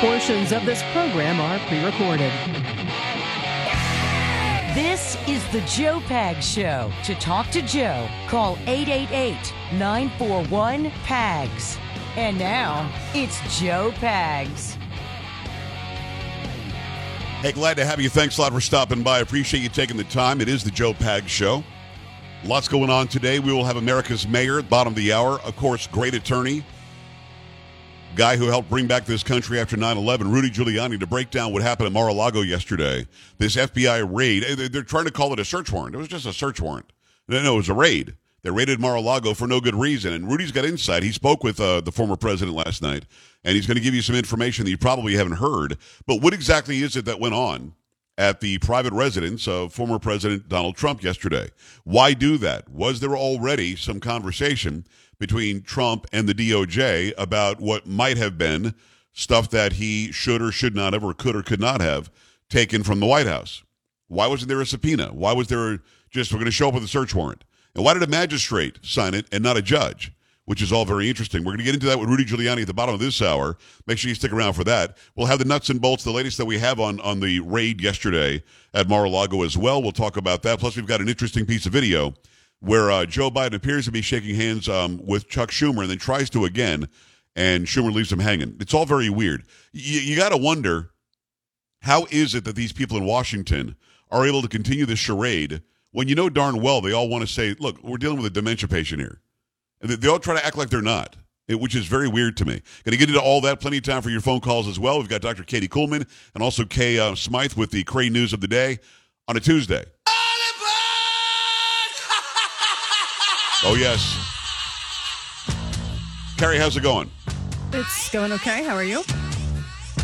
Portions of this program are pre recorded. This is the Joe Pag Show. To talk to Joe, call 888 941 PAGS. And now, it's Joe Pags. Hey, glad to have you. Thanks a lot for stopping by. Appreciate you taking the time. It is the Joe Pag Show. Lots going on today. We will have America's mayor at bottom of the hour. Of course, great attorney, guy who helped bring back this country after 9-11, Rudy Giuliani, to break down what happened at Mar-a-Lago yesterday. This FBI raid. They're trying to call it a search warrant. It was just a search warrant. No, no, it was a raid. They raided Mar-a-Lago for no good reason. And Rudy's got insight. He spoke with uh, the former president last night, and he's going to give you some information that you probably haven't heard. But what exactly is it that went on at the private residence of former President Donald Trump yesterday? Why do that? Was there already some conversation between Trump and the DOJ about what might have been stuff that he should or should not have, or could or could not have taken from the White House? Why wasn't there a subpoena? Why was there just, we're going to show up with a search warrant? And why did a magistrate sign it and not a judge? Which is all very interesting. We're going to get into that with Rudy Giuliani at the bottom of this hour. Make sure you stick around for that. We'll have the nuts and bolts, the latest that we have on, on the raid yesterday at Mar-a-Lago as well. We'll talk about that. Plus, we've got an interesting piece of video where uh, Joe Biden appears to be shaking hands um, with Chuck Schumer and then tries to again, and Schumer leaves him hanging. It's all very weird. You, you got to wonder how is it that these people in Washington are able to continue this charade when you know darn well they all want to say, look, we're dealing with a dementia patient here. And they all try to act like they're not. It, which is very weird to me. Going to get into all that. Plenty of time for your phone calls as well. We've got Dr. Katie Kuhlman and also Kay uh, Smythe with the Cray News of the Day on a Tuesday. Oh, yes. Carrie, how's it going? It's going okay. How are you?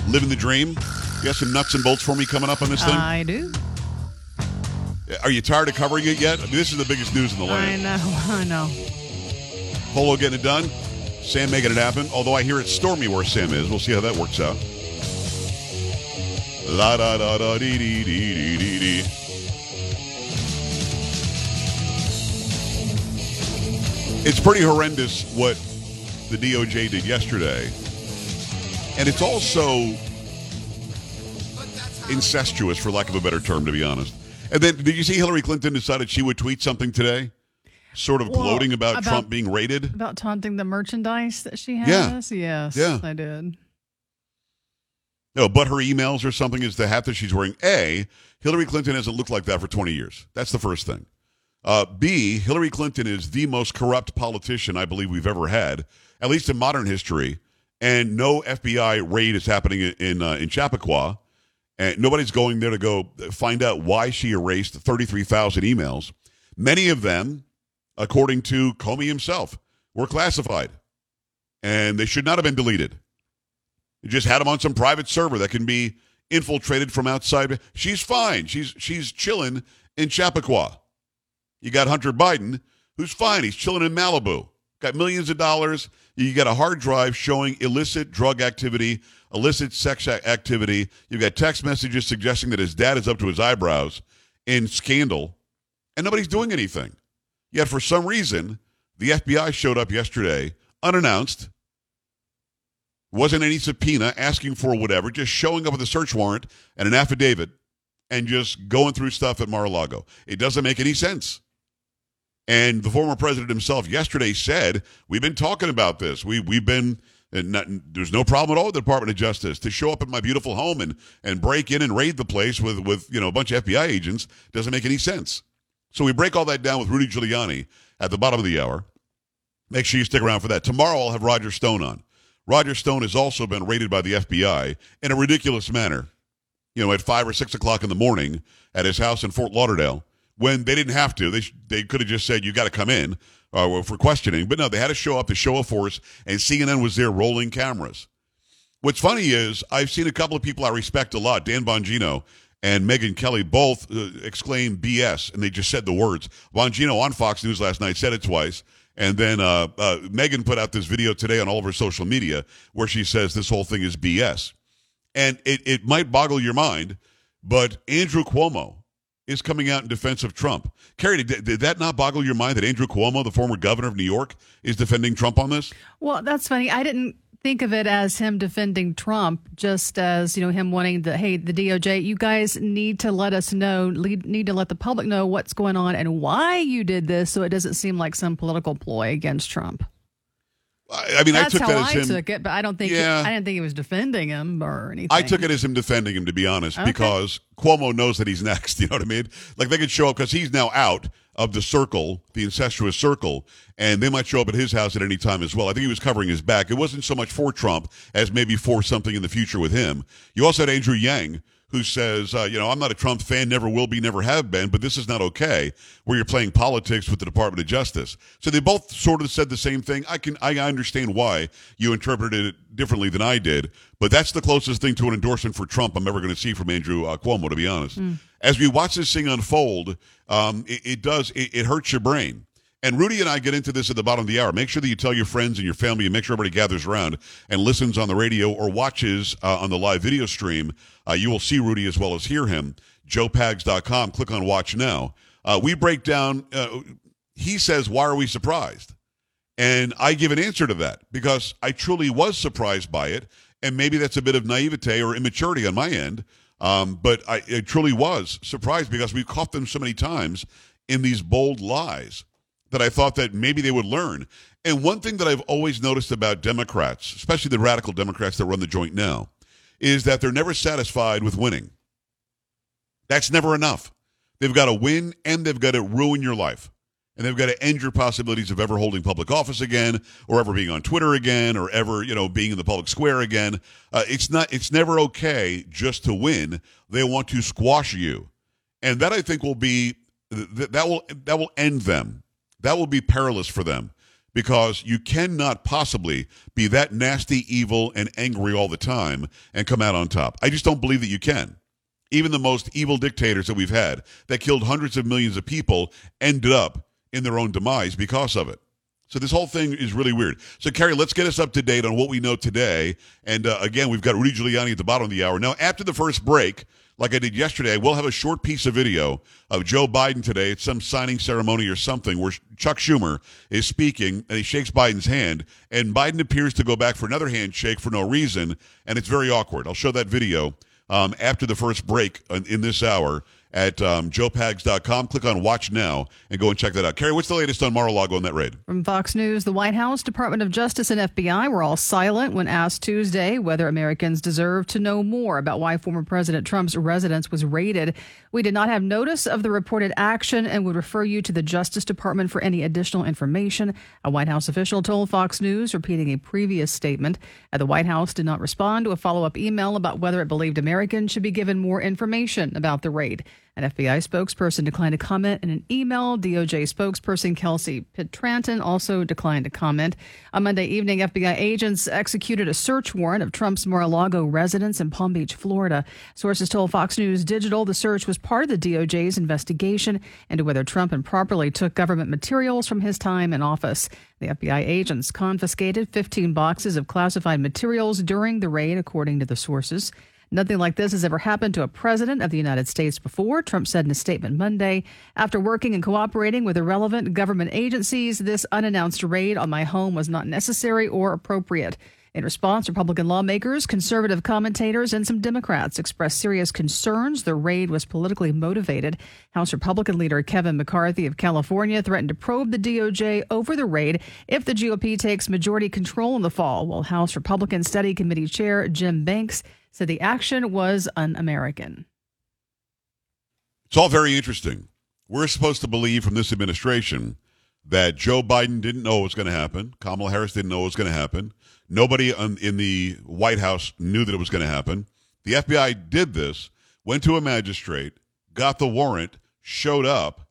Living the dream? You got some nuts and bolts for me coming up on this thing? I do. Are you tired of covering it yet? I mean, this is the biggest news in the land. I know. I know. Polo getting it done. Sam making it happen. Although I hear it's stormy where Sam is. We'll see how that works out. La da da da dee dee dee dee dee dee. It's pretty horrendous what the DOJ did yesterday. And it's also incestuous, for lack of a better term, to be honest. And then, did you see Hillary Clinton decided she would tweet something today? Sort of Well, gloating about, about- Trump being raided? About taunting the merchandise that she Yeah. has? Yes. Yeah. I did. No, but her emails or something is the hat that she's wearing. A, Hillary Clinton hasn't looked like that for 20 years. That's the first thing. Uh, B, Hillary Clinton is the most corrupt politician I believe we've ever had, at least in modern history. And no FBI raid is happening in in, uh, in Chappaqua, and nobody's going there to go find out why she erased 33,000 emails. Many of them, according to Comey himself, were classified, and they should not have been deleted. You just had them on some private server that can be infiltrated from outside. She's fine. She's she's chilling in Chappaqua. You got Hunter Biden, who's fine. He's chilling in Malibu. Got millions of dollars. You got a hard drive showing illicit drug activity, illicit sex activity. You've got text messages suggesting that his dad is up to his eyebrows in scandal, and nobody's doing anything. Yet for some reason, the FBI showed up yesterday unannounced wasn't any subpoena asking for whatever, just showing up with a search warrant and an affidavit and just going through stuff at Mar-a-Lago. It doesn't make any sense. And the former president himself yesterday said, "We've been talking about this. We we've been And not, there's no problem at all with the Department of Justice to show up at my beautiful home and, and break in and raid the place with, with you know a bunch of FBI agents doesn't make any sense. So we break all that down with Rudy Giuliani at the bottom of the hour. Make sure you stick around for that. Tomorrow I'll have Roger Stone on. Roger Stone has also been raided by the FBI in a ridiculous manner. You know, at five or six o'clock in the morning at his house in Fort Lauderdale, when they didn't have to. They they could have just said you got to come in uh, for questioning, but no, they had to show up to show a force, and CNN was there rolling cameras. What's funny is I've seen a couple of people I respect a lot, Dan Bongino and Megyn Kelly, both uh, exclaim BS, and they just said the words. Bongino on Fox News last night said it twice. And then uh, uh, Megyn put out this video today on all of her social media where she says this whole thing is BS. And it, it might boggle your mind, but Andrew Cuomo is coming out in defense of Trump. Carrie, did, did that not boggle your mind that Andrew Cuomo, the former governor of New York, is defending Trump on this? Well, that's funny. I didn't think of it as him defending Trump, just as you know him wanting the hey the DOJ, you guys need to let us know, need to let the public know what's going on and why you did this, so it doesn't seem like some political ploy against Trump. I, I mean, That's I took how that as I him. took it, but I don't think Yeah. I didn't think he was defending him or anything. I took it as him defending him, to be honest, Okay. because Cuomo knows that he's next. You know what I mean? Like they could show up because he's now out of the circle, the incestuous circle, and they might show up at his house at any time as well. I think he was covering his back. It wasn't so much for Trump as maybe for something in the future with him. You also had Andrew Yang. Who says, uh, you know, I'm not a Trump fan, never will be, never have been, but this is not okay where you're playing politics with the Department of Justice. So they both sort of said the same thing. I can, I understand why you interpreted it differently than I did, but that's the closest thing to an endorsement for Trump I'm ever going to see from Andrew uh, Cuomo, to be honest. As we watch this thing unfold, um, it, it does, it, it hurts your brain. And Rudy and I get into this at the bottom of the hour. Make sure that you tell your friends and your family and make sure everybody gathers around and listens on the radio or watches uh, on the live video stream. Uh, you will see Rudy as well as hear him. JoePags.com. Click on Watch Now. Uh, we break down, uh, he says, Why are we surprised? And I give an answer to that because I truly was surprised by it. And maybe that's a bit of naivete or immaturity on my end. Um, but I, I truly was surprised because we've caught them so many times in these bold lies that I thought that maybe they would learn. And one thing that I've always noticed about Democrats, especially the radical Democrats that run the joint now, is that they're never satisfied with winning. That's never enough. They've got to win and they've got to ruin your life. And they've got to end your possibilities of ever holding public office again, or ever being on Twitter again, or ever you know being in the public square again. Uh, it's not. It's never okay just to win. They want to squash you, and that I think will be th- that will that will end them. That will be perilous for them because you cannot possibly be that nasty, evil, and angry all the time and come out on top. I just don't believe that you can. Even the most evil dictators that we've had that killed hundreds of millions of people ended up in their own demise because of it. So this whole thing is really weird. So Carrie, let's get us up to date on what we know today. And uh, again, we've got Rudy Giuliani at the bottom of the hour. Now, after the first break, like I did yesterday, I will have a short piece of video of Joe Biden today. It's some signing ceremony or something where Chuck Schumer is speaking and he shakes Biden's hand, and Biden appears to go back for another handshake for no reason, and it's very awkward. I'll show that video um, after the first break in this hour at um, joepags.com. Click on Watch Now and go and check that out. Carrie, what's the latest on Mar-a-Lago on that raid? From Fox News, the White House, Department of Justice, and FBI were all silent when asked Tuesday whether Americans deserve to know more about why former President Trump's residence was raided. We did not have notice of the reported action and would refer you to the Justice Department for any additional information. A White House official told Fox News, repeating a previous statement. Uh, The White House did not respond to a follow up email about whether it believed Americans should be given more information about the raid. An FBI spokesperson declined to comment in an email. DOJ spokesperson Kelsey Pietranton also declined to comment. On Monday evening, FBI agents executed a search warrant of Trump's Mar-a-Lago residence in Palm Beach, Florida. Sources told Fox News Digital the search was part of the DOJ's investigation into whether Trump improperly took government materials from his time in office. The FBI agents confiscated 15 boxes of classified materials during the raid, according to the sources. Nothing like this has ever happened to a president of the United States before, Trump said in a statement Monday. After working and cooperating with the relevant government agencies, this unannounced raid on my home was not necessary or appropriate. In response, Republican lawmakers, conservative commentators, and some Democrats expressed serious concerns the raid was politically motivated. House Republican leader Kevin McCarthy of California threatened to probe the DOJ over the raid if the GOP takes majority control in the fall, while House Republican Study Committee Chair Jim Banks said the action was un American. It's all very interesting. We're supposed to believe from this administration that Joe Biden didn't know was going to happen. Kamala Harris didn't know what was going to happen. Nobody in the White House knew that it was going to happen. The FBI did this, went to a magistrate, got the warrant, showed up,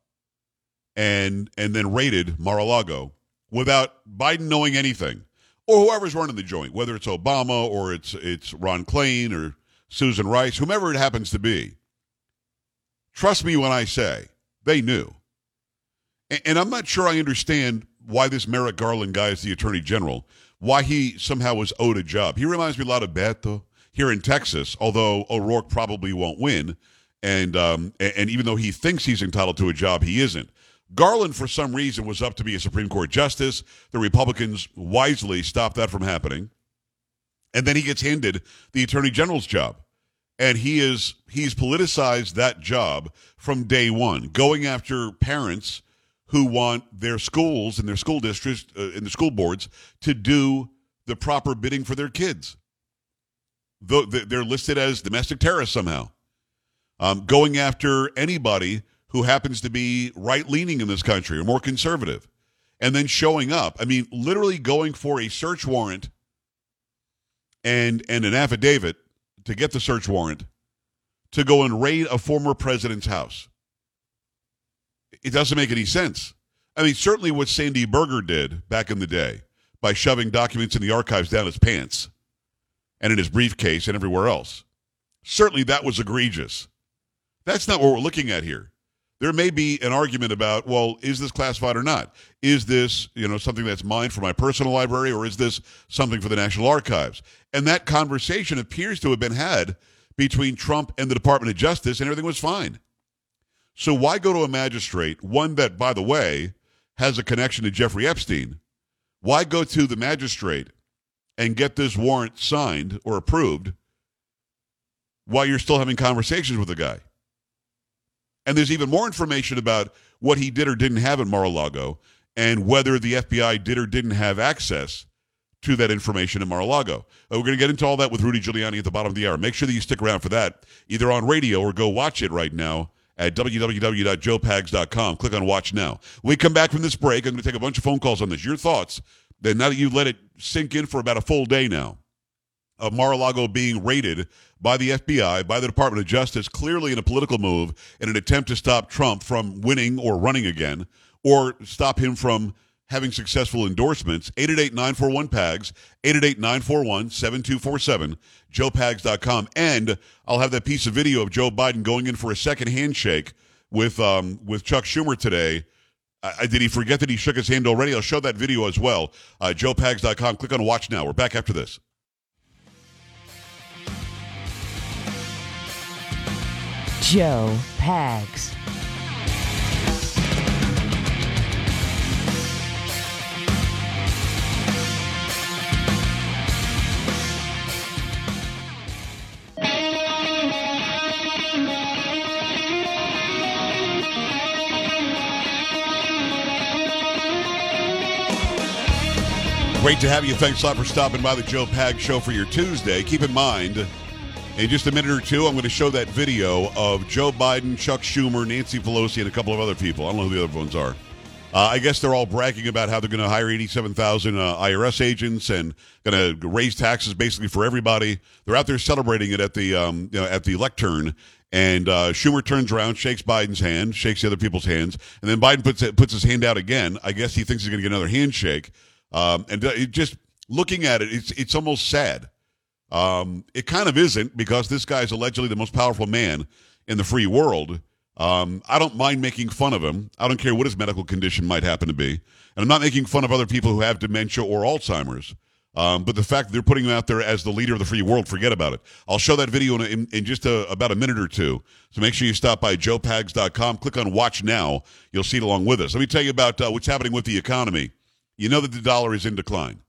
and and then raided Mar-a-Lago without Biden knowing anything, or whoever's running the joint, whether it's Obama or it's it's Ron Klain or Susan Rice, whomever it happens to be. Trust me when I say they knew. And I'm not sure I understand why this Merrick Garland guy is the attorney general, why he somehow was owed a job. He reminds me a lot of Beto here in Texas, although O'Rourke probably won't win. And, um, and even though he thinks he's entitled to a job, he isn't. Garland, for some reason, was up to be a Supreme Court justice. The Republicans wisely stopped that from happening. And then he gets handed the attorney general's job and he is he's politicized that job from day one, going after parents who want their schools and their school districts uh, and the school boards to do the proper bidding for their kids. They're listed as domestic terrorists somehow, um, going after anybody who happens to be right leaning in this country or more conservative, and then showing up. I mean, literally going for a search warrant and and an affidavit to get the search warrant to go and raid a former president's house. It doesn't make any sense. I mean, certainly what Sandy Berger did back in the day by shoving documents in the archives down his pants and in his briefcase and everywhere else. Certainly that was egregious. That's not what we're looking at here. There may be an argument about, well, is this classified or not? Is this, you know, something that's mine for my personal library or is this something for the National Archives? And that conversation appears to have been had between Trump and the Department of Justice and everything was fine. So why go to a magistrate, one that, by the way, has a connection to Jeffrey Epstein? Why go to the magistrate and get this warrant signed or approved while you're still having conversations with the guy? And there's even more information about what he did or didn't have at Mar-a-Lago and whether the FBI did or didn't have access to that information in Mar-a-Lago. Uh, we're going to get into all that with Rudy Giuliani at the bottom of the hour. Make sure that you stick around for that, either on radio or go watch it right now at www.joepags.com. Click on Watch Now. When we come back from this break, I'm going to take a bunch of phone calls on this. Your thoughts, then now that you've let it sink in for about a full day now, of Mar-a-Lago being raided by the FBI, by the Department of Justice, clearly in a political move in an attempt to stop Trump from winning or running again, or stop him from having successful endorsements. 888-941-PAGS, 888-941-7247, joepags.com. And I'll have that piece of video of Joe Biden going in for a second handshake with, um, with Chuck Schumer today. Uh, did he forget that he shook his hand already? I'll show that video as well. Uh, joepags.com. Click on watch now. We're back after this. Joe Pags. Great to have you. Thanks a lot for stopping by the Joe Pag Show for your Tuesday. Keep in mind, in just a minute or two, I'm going to show that video of Joe Biden, Chuck Schumer, Nancy Pelosi, and a couple of other people. I don't know who the other ones are. Uh, I guess they're all bragging about how they're going to hire 87,000 uh, IRS agents and going to raise taxes basically for everybody. They're out there celebrating it at the um, you know, at the lectern. And uh, Schumer turns around, shakes Biden's hand, shakes the other people's hands, and then Biden puts puts his hand out again. I guess he thinks he's going to get another handshake. Um, and just looking at it, it's it's almost sad. Um, it kind of isn't because this guy is allegedly the most powerful man in the free world. Um, I don't mind making fun of him. I don't care what his medical condition might happen to be, and I'm not making fun of other people who have dementia or Alzheimer's. Um, but the fact that they're putting him out there as the leader of the free world, forget about it. I'll show that video in, in, in just a, about a minute or two. So make sure you stop by joepags.com. Click on Watch Now. You'll see it along with us. Let me tell you about uh, what's happening with the economy you know that the dollar is in decline.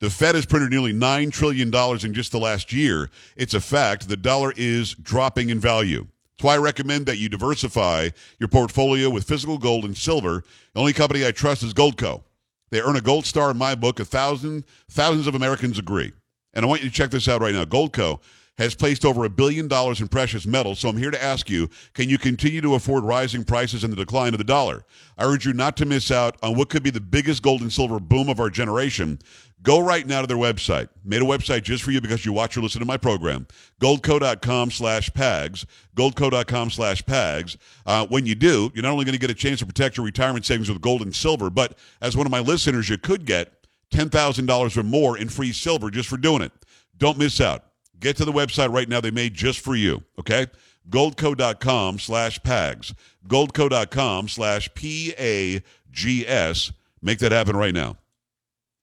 The Fed has printed nearly $9 trillion in just the last year. It's a fact. The dollar is dropping in value. That's why I recommend that you diversify your portfolio with physical gold and silver. The only company I trust is Goldco. They earn a gold star in my book. A thousand, thousands of Americans agree. And I want you to check this out right now. Goldco has placed over a billion dollars in precious metals. So I'm here to ask you can you continue to afford rising prices and the decline of the dollar? I urge you not to miss out on what could be the biggest gold and silver boom of our generation. Go right now to their website. Made a website just for you because you watch or listen to my program. Goldco.com slash PAGS. Goldco.com slash PAGS. Uh, when you do, you're not only going to get a chance to protect your retirement savings with gold and silver, but as one of my listeners, you could get $10,000 or more in free silver just for doing it. Don't miss out. Get to the website right now. They made just for you. Okay. Goldco.com slash PAGS. Goldco.com slash P A G S. Make that happen right now.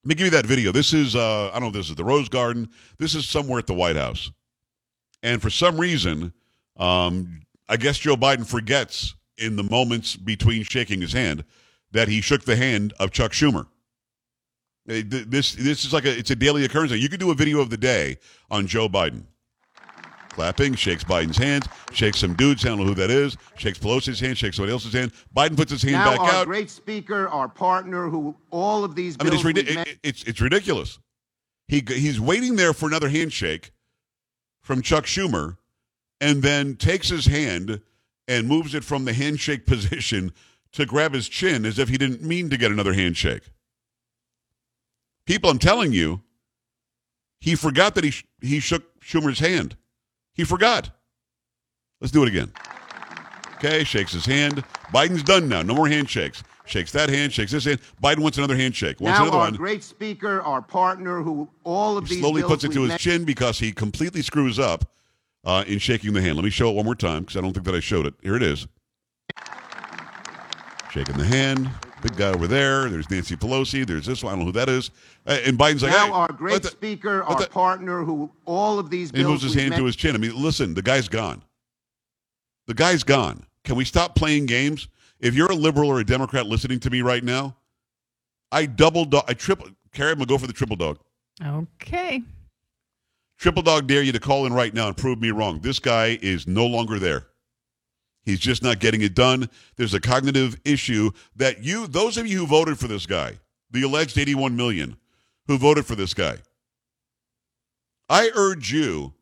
Let me give you that video. This is, uh, I don't know if this is the Rose Garden. This is somewhere at the White House. And for some reason, um, I guess Joe Biden forgets in the moments between shaking his hand that he shook the hand of Chuck Schumer. This this is like a it's a daily occurrence. You could do a video of the day on Joe Biden. Clapping, shakes Biden's hands, shakes some dude's hand, I don't know who that is, shakes Pelosi's hand, shakes somebody else's hand. Biden puts his hand now back our out. great speaker, our partner, who all of these. I mean, it's, ridi- it- it's it's ridiculous. He he's waiting there for another handshake from Chuck Schumer, and then takes his hand and moves it from the handshake position to grab his chin as if he didn't mean to get another handshake. People, I'm telling you, he forgot that he sh- he shook Schumer's hand. He forgot. Let's do it again. Okay, shakes his hand. Biden's done now. No more handshakes. Shakes that hand, shakes this hand. Biden wants another handshake. Wants now another our one. great speaker, our partner, who all of He these slowly puts it to his chin because he completely screws up uh, in shaking the hand. Let me show it one more time because I don't think that I showed it. Here it is. Shaking the hand. Big guy over there. There's Nancy Pelosi. There's this one. I don't know who that is. Uh, and Biden's like, now hey, our great the- speaker, our the- partner, who all of these and he moves his we've hand to met- his chin. I mean, listen, the guy's gone. The guy's gone. Can we stop playing games? If you're a liberal or a Democrat listening to me right now, I double dog, I triple, Carrie, I'm going to go for the triple dog. Okay. Triple dog dare you to call in right now and prove me wrong. This guy is no longer there. He's just not getting it done. There's a cognitive issue that you, those of you who voted for this guy, the alleged 81 million who voted for this guy, I urge you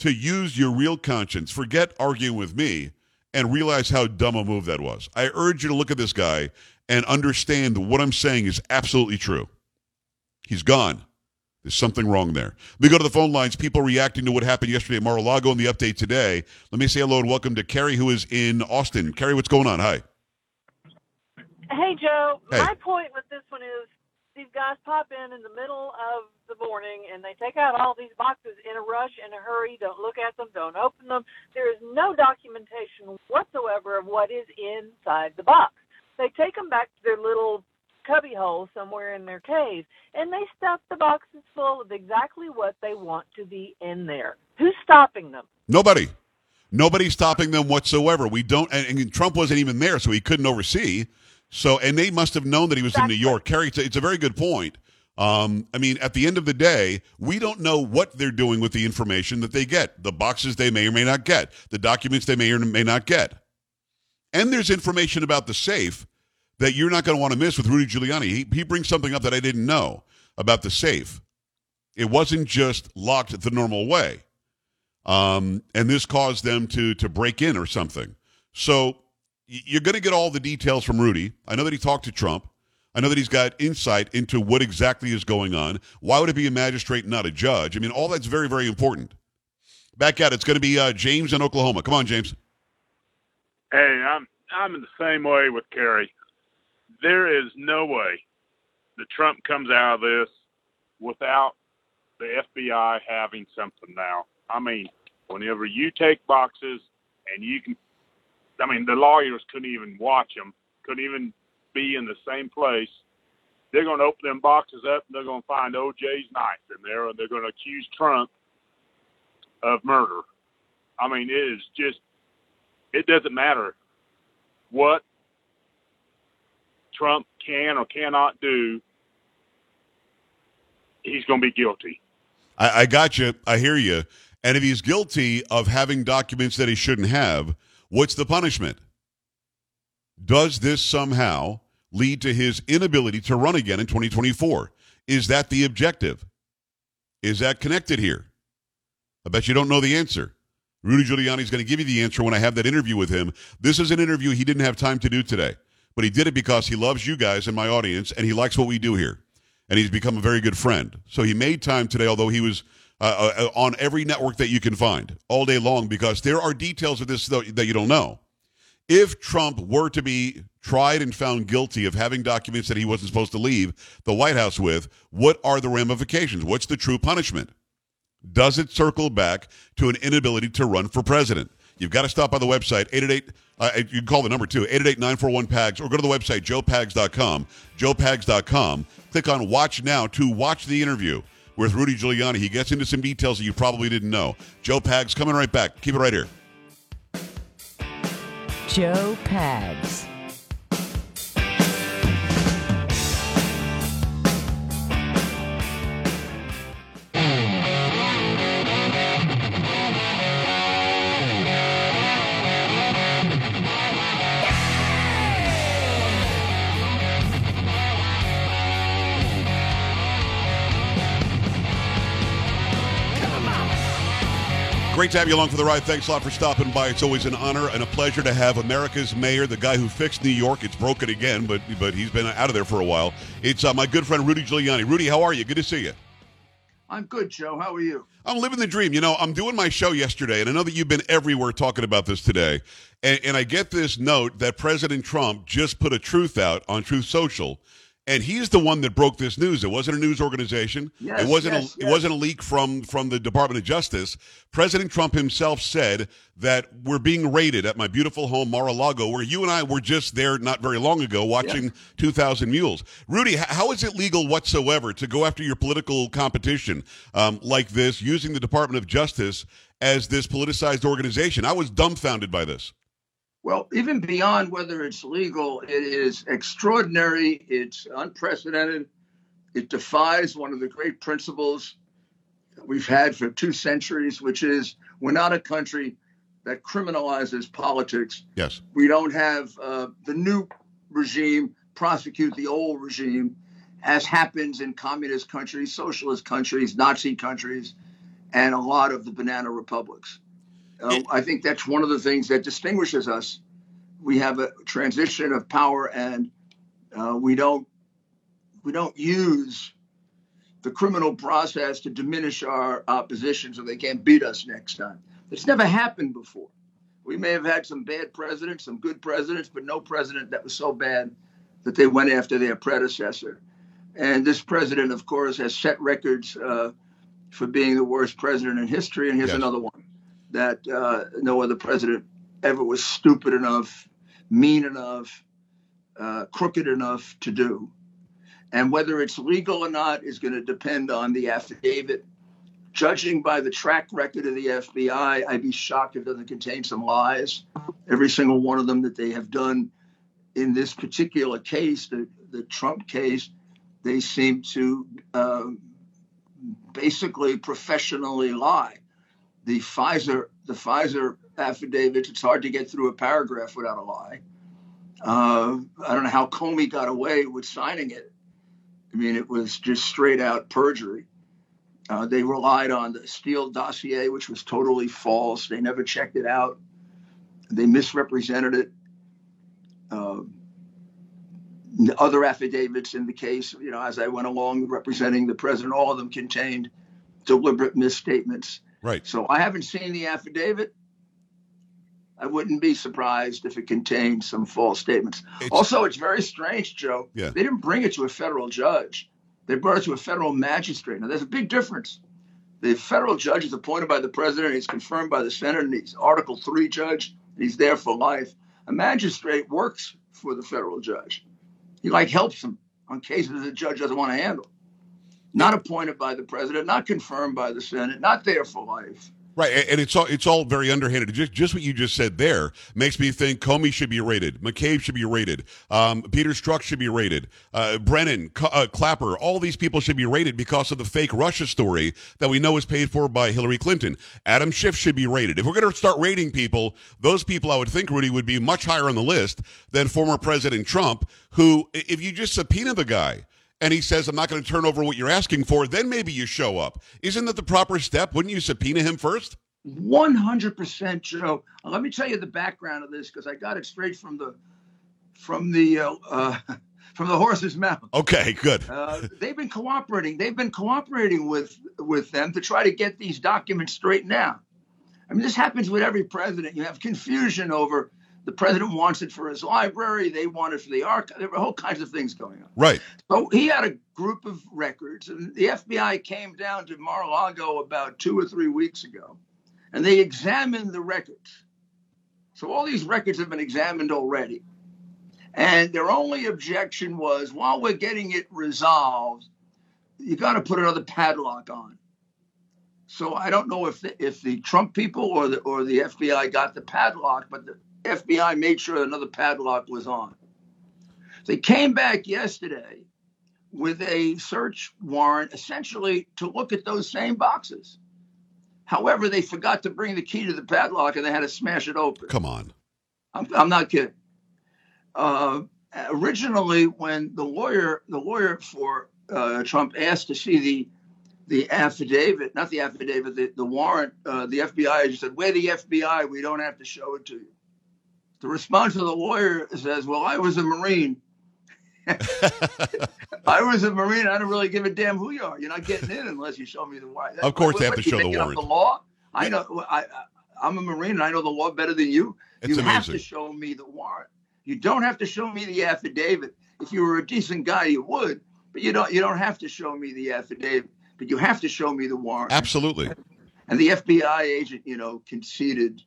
to use your real conscience. Forget arguing with me and realize how dumb a move that was. I urge you to look at this guy and understand what I'm saying is absolutely true. He's gone. There's something wrong there. We go to the phone lines. People reacting to what happened yesterday at Mar-a-Lago and the update today. Let me say hello and welcome to Carrie, who is in Austin. Carrie, what's going on? Hi. Hey, Joe. Hey. My point with this one is these guys pop in in the middle of the morning and they take out all these boxes in a rush, in a hurry. Don't look at them. Don't open them. There is no documentation whatsoever of what is inside the box. They take them back to their little cubby hole somewhere in their cave and they stuff the boxes full of exactly what they want to be in there. Who's stopping them? Nobody. Nobody's stopping them whatsoever. We don't, and, and Trump wasn't even there, so he couldn't oversee. So, and they must have known that he was in New York. Carrie, it's a, it's a very good point. Um, I mean, at the end of the day, we don't know what they're doing with the information that they get, the boxes they may or may not get, the documents they may or may not get. And there's information about the safe that you're not going to want to miss with Rudy Giuliani. He, he brings something up that I didn't know about the safe. It wasn't just locked the normal way um, and this caused them to to break in or something. So you're going to get all the details from Rudy. I know that he talked to Trump. I know that he's got insight into what exactly is going on. Why would it be a magistrate, not a judge? I mean, all that's very, very important. Back out. It's going to be uh, James in Oklahoma. Come on, James. Hey, I'm I'm in the same way with Carrie. There is no way that Trump comes out of this without the FBI having something now. I mean, whenever you take boxes and you can, I mean, the lawyers couldn't even watch them, couldn't even be in the same place. They're going to open them boxes up and they're going to find OJ's knife in there and they're going to accuse Trump of murder. I mean, it is just, it doesn't matter what Trump can or cannot do. he's going to be guilty. I, I got you. I hear you. And if he's guilty of having documents that he shouldn't have, what's the punishment? Does this somehow lead to his inability to run again in 2024? Is that the objective? Is that connected here? I bet you don't know the answer. Rudy Giuliani is going to give you the answer when I have that interview with him. This is an interview he didn't have time to do today, but he did it because he loves you guys and my audience, and he likes what we do here. And he's become a very good friend. So he made time today, although he was uh, uh, on every network that you can find all day long, because there are details of this that you don't know. If Trump were to be tried and found guilty of having documents that he wasn't supposed to leave the White House with, what are the ramifications? What's the true punishment? Does it circle back to an inability to run for president? You've got to stop by the website, 888, uh, you can call the number too, 888-941-PAGS, or go to the website, joepags.com, joepags.com. Click on Watch Now to watch the interview with Rudy Giuliani. He gets into some details that you probably didn't know. Joe Pags coming right back. Keep it right here. Joe Pags. Great to have you along for the ride. Thanks a lot for stopping by. It's always an honor and a pleasure to have America's mayor, the guy who fixed New York. It's broken again, but but he's been out of there for a while. It's uh, my good friend Rudy Giuliani. Rudy, how are you? Good to see you. I'm good, Joe. How are you? I'm living the dream. You know, I'm doing my show yesterday, and I know that you've been everywhere talking about this today. And, and I get this note that President Trump just put a truth out on Truth Social and he's the one that broke this news. It wasn't a news organization. Yes, it wasn't yes, a, yes. it wasn't a leak from from the Department of Justice. President Trump himself said that we're being raided at my beautiful home Mar-a-Lago, where you and I were just there not very long ago watching 2,000 Mules. Rudy, how is it legal whatsoever to go after your political competition um, like this using the Department of Justice as this politicized organization? I was dumbfounded by this. Well, even beyond whether it's legal, it is extraordinary. It's unprecedented. It defies one of the great principles we've had for two centuries, which is we're not a country that criminalizes politics. Yes. We don't have uh, the new regime prosecute the old regime, as happens in communist countries, socialist countries, Nazi countries, and a lot of the banana republics. Uh, I think that's one of the things that distinguishes us. We have a transition of power, and uh, we don't we don't use the criminal process to diminish our opposition so they can't beat us next time. It's never happened before. We may have had some bad presidents, some good presidents, but no president that was so bad that they went after their predecessor. And this president, of course, has set records uh, for being the worst president in history. And here's Yes. another one that uh, no other president ever was stupid enough, mean enough, uh, crooked enough to do. And whether it's legal or not is going to depend on the affidavit. Judging by the track record of the FBI, I'd be shocked if it doesn't contain some lies. Every single one of them that they have done in this particular case, the, the Trump case, they seem to um, basically professionally lie. The FISA, the FISA affidavits, it's hard to get through a paragraph without a lie. Uh, I don't know how Comey got away with signing it. I mean, it was just straight out perjury. Uh, they relied on the Steele dossier, which was totally false. They never checked it out. They misrepresented it. Uh, other affidavits in the case, you know, as I went along representing the president, all of them contained deliberate misstatements. Right. So I haven't seen the affidavit. I wouldn't be surprised if it contained some false statements. It's- also, it's very strange, Joe. Yeah. They didn't bring it to a federal judge. They brought it to a federal magistrate. Now, there's a big difference. The federal judge is appointed by the president. He's confirmed by the Senate, and he's Article Three judge. He's there for life. A magistrate works for the federal judge. He like helps him on cases the judge doesn't want to handle. Not appointed by the president, not confirmed by the Senate, not there for life. Right, and it's all it's all very underhanded. Just just what you just said there makes me think Comey should be raided, McCabe should be raided, um, Peter Strzok should be raided, uh, Brennan, uh, Clapper, all these people should be raided because of the fake Russia story that we know is paid for by Hillary Clinton. Adam Schiff should be raided. If we're going to start raiding people, those people I would think Rudy would be much higher on the list than former President Trump, who if you just subpoena the guy and he says, I'm not going to turn over what you're asking for, then maybe you show up. Isn't that the proper step? Wouldn't you subpoena him first? 100% Joe. Let me tell you the background of this because I got it straight from the from the uh, uh, from the horse's mouth. Okay, good. uh, they've been cooperating. They've been cooperating with with them to try to get these documents straightened out. I mean, this happens with every president. You have confusion over the president wants it for his library. They want it for the archive. There were all kinds of things going on. Right. So he had a group of records, and the FBI came down to Mar-a-Lago about two or three weeks ago, and they examined the records. So all these records have been examined already. And their only objection was while we're getting it resolved, you got to put another padlock on. So I don't know if the, if the Trump people or the or the FBI got the padlock, but the FBI made sure another padlock was on. They came back yesterday with a search warrant essentially to look at those same boxes. However, they forgot to bring the key to the padlock and they had to smash it open. Come on. I'm, I'm not kidding. Uh, originally, when the lawyer, the lawyer for uh, Trump asked to see the the affidavit, not the affidavit, the, the warrant, uh, the FBI agent said, We're the FBI, we don't have to show it to you. The response of the lawyer says, Well, I was a Marine. I was a Marine. I don't really give a damn who you are. You're not getting in unless you show me the warrant. Of course, what, they have what, to show the warrant. The law. I know. I, I, am a Marine and I know the law better than you. It's you have to show me the warrant. You don't have to show me the affidavit. If you were a decent guy, you would, but you don't. You don't have to show me the affidavit, but you have to show me the warrant. Absolutely. And the FBI agent, you know, conceded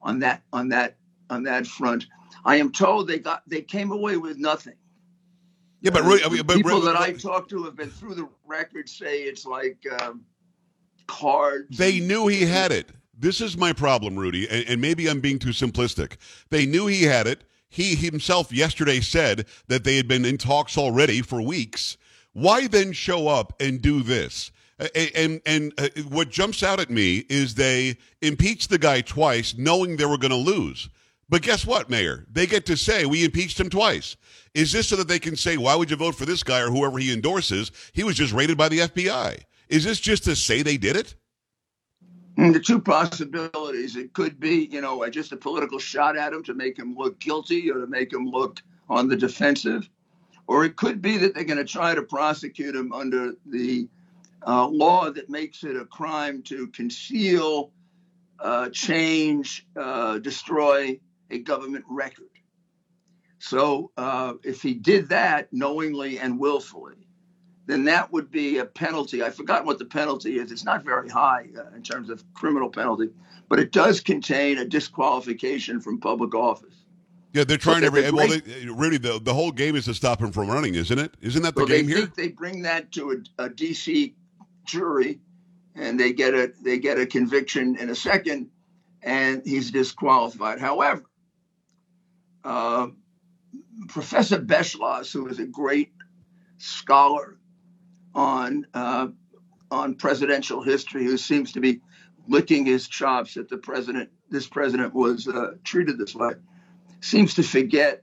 on that on that on that front. I am told they got they came away with nothing. Yeah, but, Uh, Rudy, I mean, but people that I talked to have been through the records say it's like um, cards. They knew he had it. This is my problem, Rudy, and, and maybe I'm being too simplistic. They knew he had it. He himself yesterday said that they had been in talks already for weeks. Why then show up and do this? A- And and uh, what jumps out at me is they impeached the guy twice, knowing they were going to lose. But guess what, Mayor? They get to say we impeached him twice. Is this so that they can say, "Why would you vote for this guy or whoever he endorses? He was just raided by the FBI." Is this just to say they did it? Mm, The two possibilities. It could be, you know, just a political shot at him to make him look guilty or to make him look on the defensive. Or it could be that they're going to try to prosecute him under the uh, law that makes it a crime to conceal, uh, change, uh, destroy a government record. So uh, if he did that knowingly and willfully, then that would be a penalty. I forgot what the penalty is. It's not very high uh, in terms of criminal penalty, but it does contain a disqualification from public office. Yeah, they're trying So every. the Well, they, Rudy, the, the whole game is to stop him from running, isn't it? Isn't that the So they game here? think they bring that to a, a DC jury, and they get a they get a conviction in a second, and he's disqualified. However, uh, Professor Beschloss, who is a great scholar on uh, on presidential history, who seems to be licking his chops that the president this president was uh, treated this way, seems to forget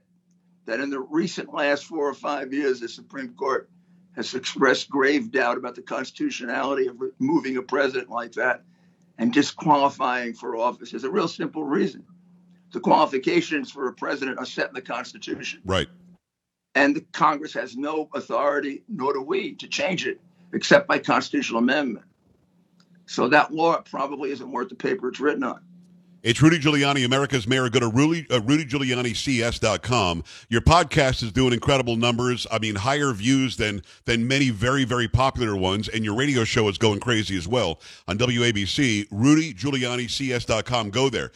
that in the recent last four or five years, the Supreme Court has expressed grave doubt about the constitutionality of removing a president like that and disqualifying for office. There's a real simple reason. The qualifications for a president are set in the Constitution, Right. and the Congress has no authority, nor do we, to change it except by constitutional amendment. So that law probably isn't worth the paper it's written on. It's Rudy Giuliani, America's mayor. Go to Rudy, uh, RudyGiulianiCS.com. Your podcast is doing incredible numbers. I mean, higher views than than many very, very popular ones. And your radio show is going crazy as well on WABC. RudyGiulianiCS.com. Go there.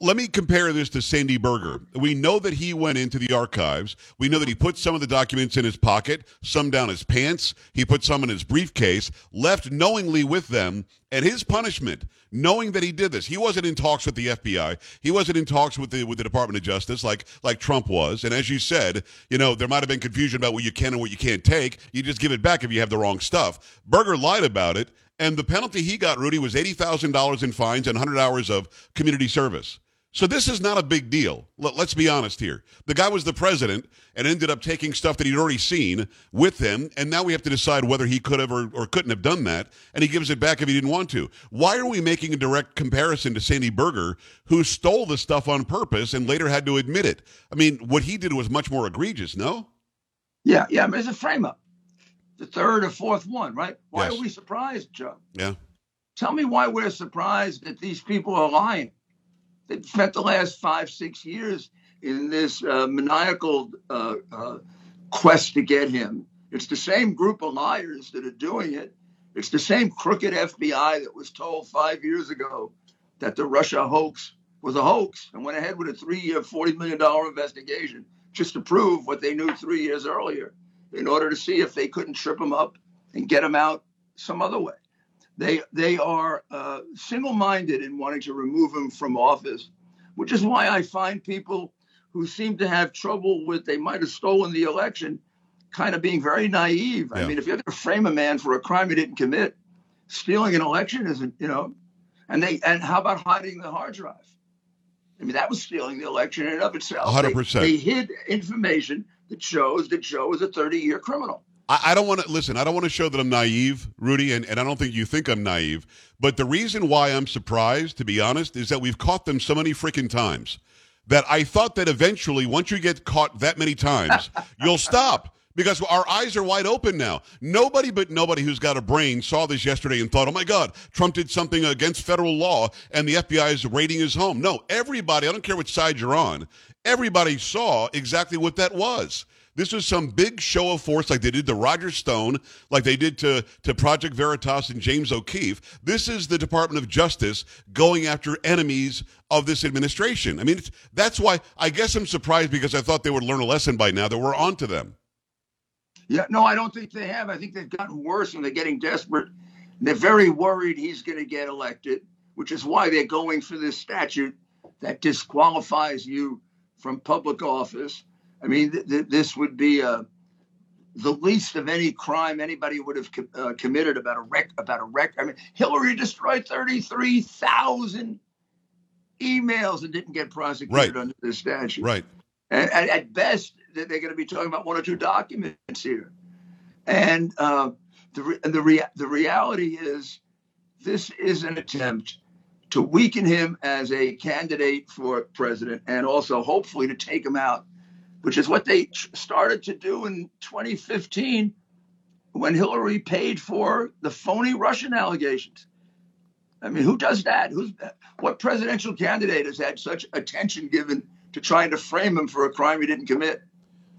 Let me compare this to Sandy Berger. We know that he went into the archives. We know that he put some of the documents in his pocket, some down his pants. He put some in his briefcase, left knowingly with them. And his punishment, knowing that he did this, he wasn't in talks with the FBI. He wasn't in talks with the with the Department of Justice like like Trump was. And as you said, you know there might have been confusion about what you can and what you can't take. You just give it back if you have the wrong stuff. Berger lied about it, and the penalty he got, Rudy, was eighty thousand dollars in fines and hundred hours of community service. So this is not a big deal. Let- Let's be honest here. The guy was the president and ended up taking stuff that he'd already seen with him, and now we have to decide whether he could have or, or couldn't have done that, and he gives it back if he didn't want to. Why are we making a direct comparison to Sandy Berger, who stole the stuff on purpose and later had to admit it? I mean, what he did was much more egregious, no? Yeah, yeah, but it's a frame up. The third or fourth one, right? Why Yes. are we surprised, Joe? Yeah. Tell me why we're surprised that these people are lying. They've spent the last five, six years in this uh, maniacal uh, uh, quest to get him. It's the same group of liars that are doing it. It's the same crooked FBI that was told five years ago that the Russia hoax was a hoax and went ahead with a three year, $40 million investigation just to prove what they knew three years earlier in order to see if they couldn't trip him up and get him out some other way. They, they are uh, single minded in wanting to remove him from office, which is why I find people who seem to have trouble with they might have stolen the election kind of being very naive. I mean, if you're going to frame a man for a crime he didn't commit, stealing an election isn't, you know, and they and how about hiding the hard drive? I mean, that was stealing the election in and of itself. 100%. They, hid information that shows that Joe was a 30 year criminal. I, I don't want to listen. I don't want to show that I'm naive, Rudy, and, and I don't think you think I'm naive. But the reason why I'm surprised, to be honest, is that we've caught them so many freaking times that I thought that eventually, once you get caught that many times, you'll stop. Because our eyes are wide open now. Nobody but nobody who's got a brain saw this yesterday and thought, oh my God, Trump did something against federal law and the FBI is raiding his home. No, everybody, I don't care which side you're on, everybody saw exactly what that was. This was some big show of force like they did to Roger Stone, like they did to, to Project Veritas and James O'Keefe. This is the Department of Justice going after enemies of this administration. I mean, that's why I guess I'm surprised because I thought they would learn a lesson by now that we're on to them. Yeah, no, I don't think they have. I think they've gotten worse and they're getting desperate. They're very worried he's going to get elected, which is why they're going for this statute that disqualifies you from public office. I mean, th- th- this would be uh, the least of any crime anybody would have co- uh, committed about a rec. About a rec. I mean, Hillary destroyed thirty-three thousand emails and didn't get prosecuted Right. under this statute. Right. And, and at best, they're going to be talking about one or two documents here. And uh, the re- the rea- the reality is, this is an attempt to weaken him as a candidate for president, and also hopefully to take him out, which is what they tr- started to do in 2015 when Hillary paid for the phony Russian allegations. I mean, who does that? Who's what presidential candidate has had such attention given to trying to frame him for a crime he didn't commit?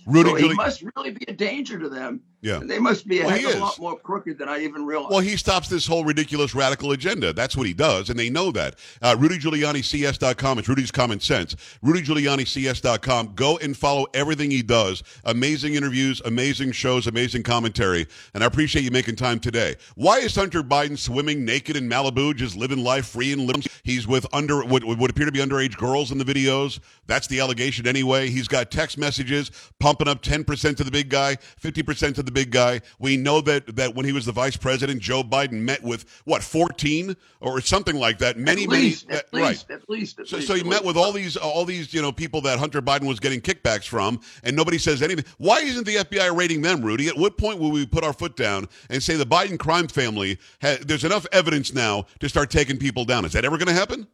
Rudy so he must really be a danger to them. Yeah. They must be a Well, a lot more crooked than I even realized. Well, he stops this whole ridiculous radical agenda. That's what he does, and they know that. Uh, RudyGiulianiCS.com. It's Rudy's Common Sense. RudyGiulianiCS.com. Go and follow everything he does. Amazing interviews, amazing shows, amazing commentary, and I appreciate you making time today. Why is Hunter Biden swimming naked in Malibu, just living life free and living? He's with under what would appear to be underage girls in the videos. That's the allegation anyway. He's got text messages pumping up 10% to the big guy, 50% to the big guy. We know that that when he was the vice president, Joe Biden met with what 14 or something like that. Many, at many, at uh, right. at least, at So, least. so he met with all these, all these, you know, people that Hunter Biden was getting kickbacks from, and nobody says anything. Why isn't the FBI raiding them, Rudy? At what point will we put our foot down and say the Biden crime family? Ha- there's enough evidence now to start taking people down. Is that ever going to happen?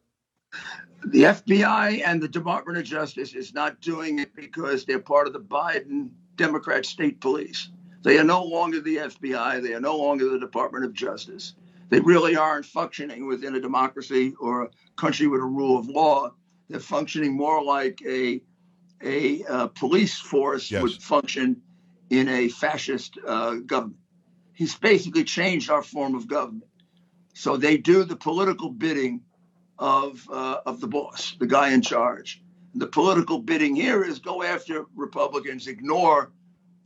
the FBI and the Department of Justice is not doing it because they're part of the Biden Democrat state police. They are no longer the FBI. They are no longer the Department of Justice. They really aren't functioning within a democracy or a country with a rule of law. They're functioning more like a a uh, police force Yes. would function in a fascist uh, government. He's basically changed our form of government. So they do the political bidding of uh, of the boss, the guy in charge. The political bidding here is go after Republicans, ignore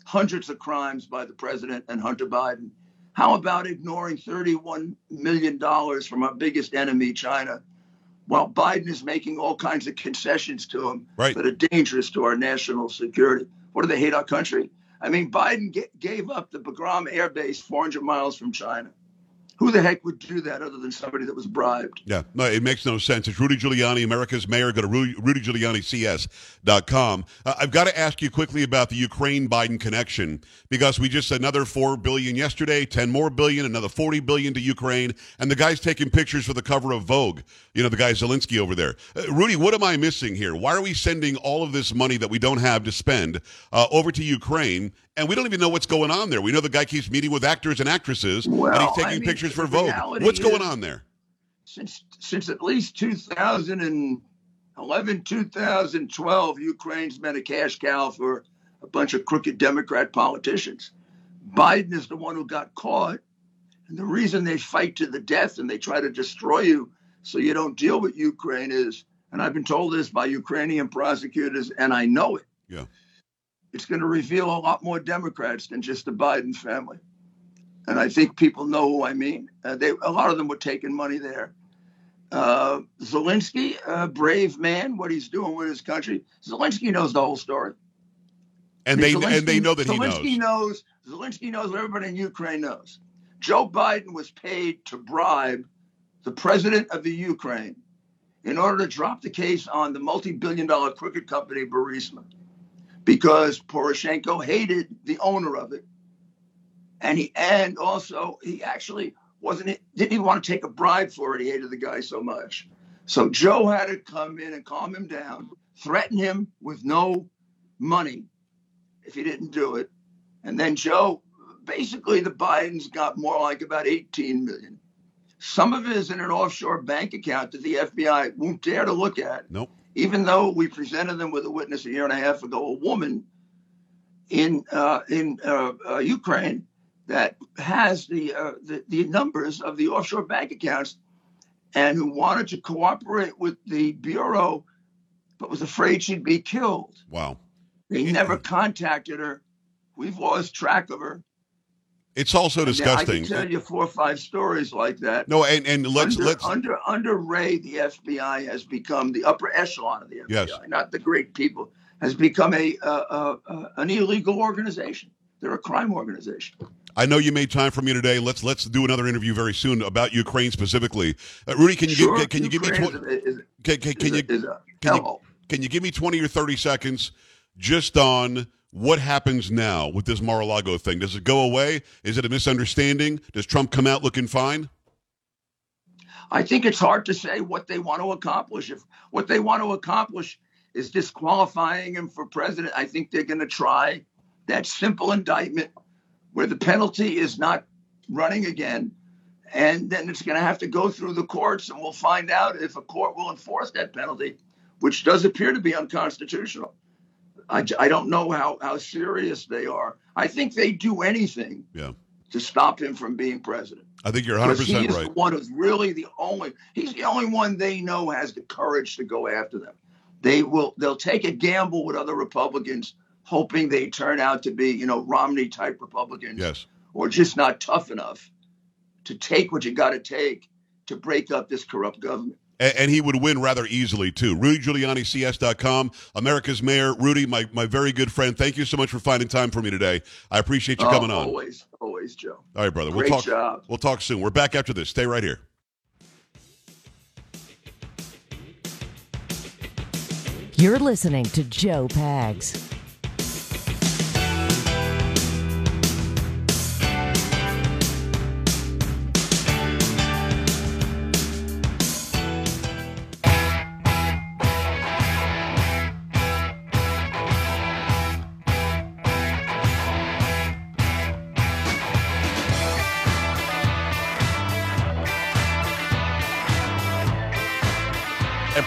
hundreds of crimes by the president and Hunter Biden. How about ignoring $31 million from our biggest enemy, China, while Biden is making all kinds of concessions to him Right. that are dangerous to our national security? What do they hate our country? I mean, Biden ga- gave up the Bagram Air Base 400 miles from China. Who the heck would do that other than somebody that was bribed? Yeah, no, it makes no sense. It's Rudy Giuliani, America's mayor. Go to Rudy, RudyGiulianiCS.com. Uh, I've got to ask you quickly about the Ukraine Biden connection because we just another four billion yesterday, ten more billion, another forty billion to Ukraine, and the guy's taking pictures for the cover of Vogue. You know, the guy Zelensky over there. Uh, Rudy, what am I missing here? Why are we sending all of this money that we don't have to spend uh, over to Ukraine? And we don't even know what's going on there. We know the guy keeps meeting with actors and actresses, and he's taking I mean, pictures for Vogue. What's going on there? since since at least 2011 2012 ukraine's been a cash cow for a bunch of crooked democrat politicians biden is the one who got caught and the reason they fight to the death and they try to destroy you so you don't deal with ukraine is and i've been told this by ukrainian prosecutors and i know it Yeah. It's going to reveal a lot more democrats than just the biden family and I think people know who I mean. Uh, they a lot of them were taking money there. Uh, Zelensky, a brave man, what he's doing with his country. Zelensky knows the whole story. And they Zelensky- and they know that he Zelensky knows. knows. Zelensky knows what everybody in Ukraine knows. Joe Biden was paid to bribe the president of the Ukraine in order to drop the case on the multi-billion-dollar crooked company Burisma, because Poroshenko hated the owner of it, and he and also he actually wasn't didn't even want to take a bribe for it. He hated the guy so much. So Joe had to come in and calm him down, threaten him with no money if he didn't do it. And then Joe, basically the Bidens got more like about 18 million. Some of it is in an offshore bank account that the FBI won't dare to look at, Nope. Even though we presented them with a witness a year and a half ago, a woman in uh, in uh, uh, Ukraine that has the, uh, the the numbers of the offshore bank accounts, and who wanted to cooperate with the bureau, but was afraid she'd be killed. Wow. They never contacted her. We've lost track of her. It's also Yeah, I disgusting. can tell you four or five stories like that. No, and and let's under, let's under under Wray, the FBI has become the upper echelon of the FBI, Yes. not the great people. Has become a uh, uh, uh, an illegal organization. They're a crime organization. I know you made time for me today. Let's let's do another interview very soon about Ukraine specifically. Uh, Rudy, can you Sure, give, can you give me tw- can, can, can you a, can you, can you give me 20 or 30 seconds just on what happens now with this Mar-a-Lago thing? Does it go away? Is it a misunderstanding? Does Trump come out looking fine? I think it's hard to say what they want to accomplish. If what they want to accomplish is disqualifying him for president, I think they're going to try that simple indictment where the penalty is not running again. And then it's going to have to go through the courts, and we'll find out if a court will enforce that penalty, which does appear to be unconstitutional. I, I don't know how, how serious they are. I think they do anything Yeah. to stop him from being president. I think you're 100% he is right. the one who's really the only. He's the only one they know has the courage to go after them. They will. They'll take a gamble with other Republicans, hoping they turn out to be, you know, Romney type Republicans, Yes. or just not tough enough to take what you got to take to break up this corrupt government. And, and he would win rather easily, too. RudyGiulianiCS.com, America's Mayor. Rudy, my, my very good friend, thank you so much for finding time for me today. I appreciate you Oh, coming on. Always, always, Joe. All right, brother. Great we'll talk. job. We'll talk soon. We're back after this. Stay right here. You're listening to Joe Pags.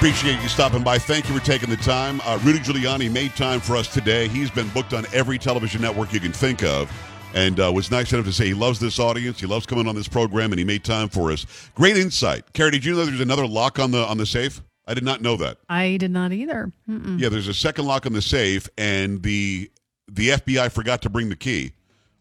Appreciate you stopping by. Thank you for taking the time. Uh, Rudy Giuliani made time for us today. He's been booked on every television network you can think of. and uh, was nice enough to say he loves this audience. He loves coming on this program, and he made time for us. Great insight, Carrie. Did you know there's another lock on the on the safe? I did not know that. I did not either. Mm-mm. Yeah, there's a second lock on the safe, and the the FBI forgot to bring the key,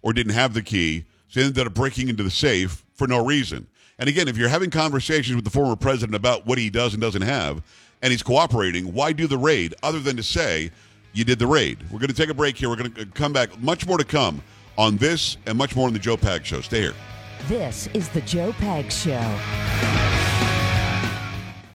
or didn't have the key, so they ended up breaking into the safe for no reason. And again, if you're having conversations with the former president about what he does and doesn't have, and he's cooperating, why do the raid other than to say you did the raid? We're going to take a break here. We're going to uh, come back. Much more to come on this and much more on the Joe Pags Show. Stay here. This is the Joe Pags Show.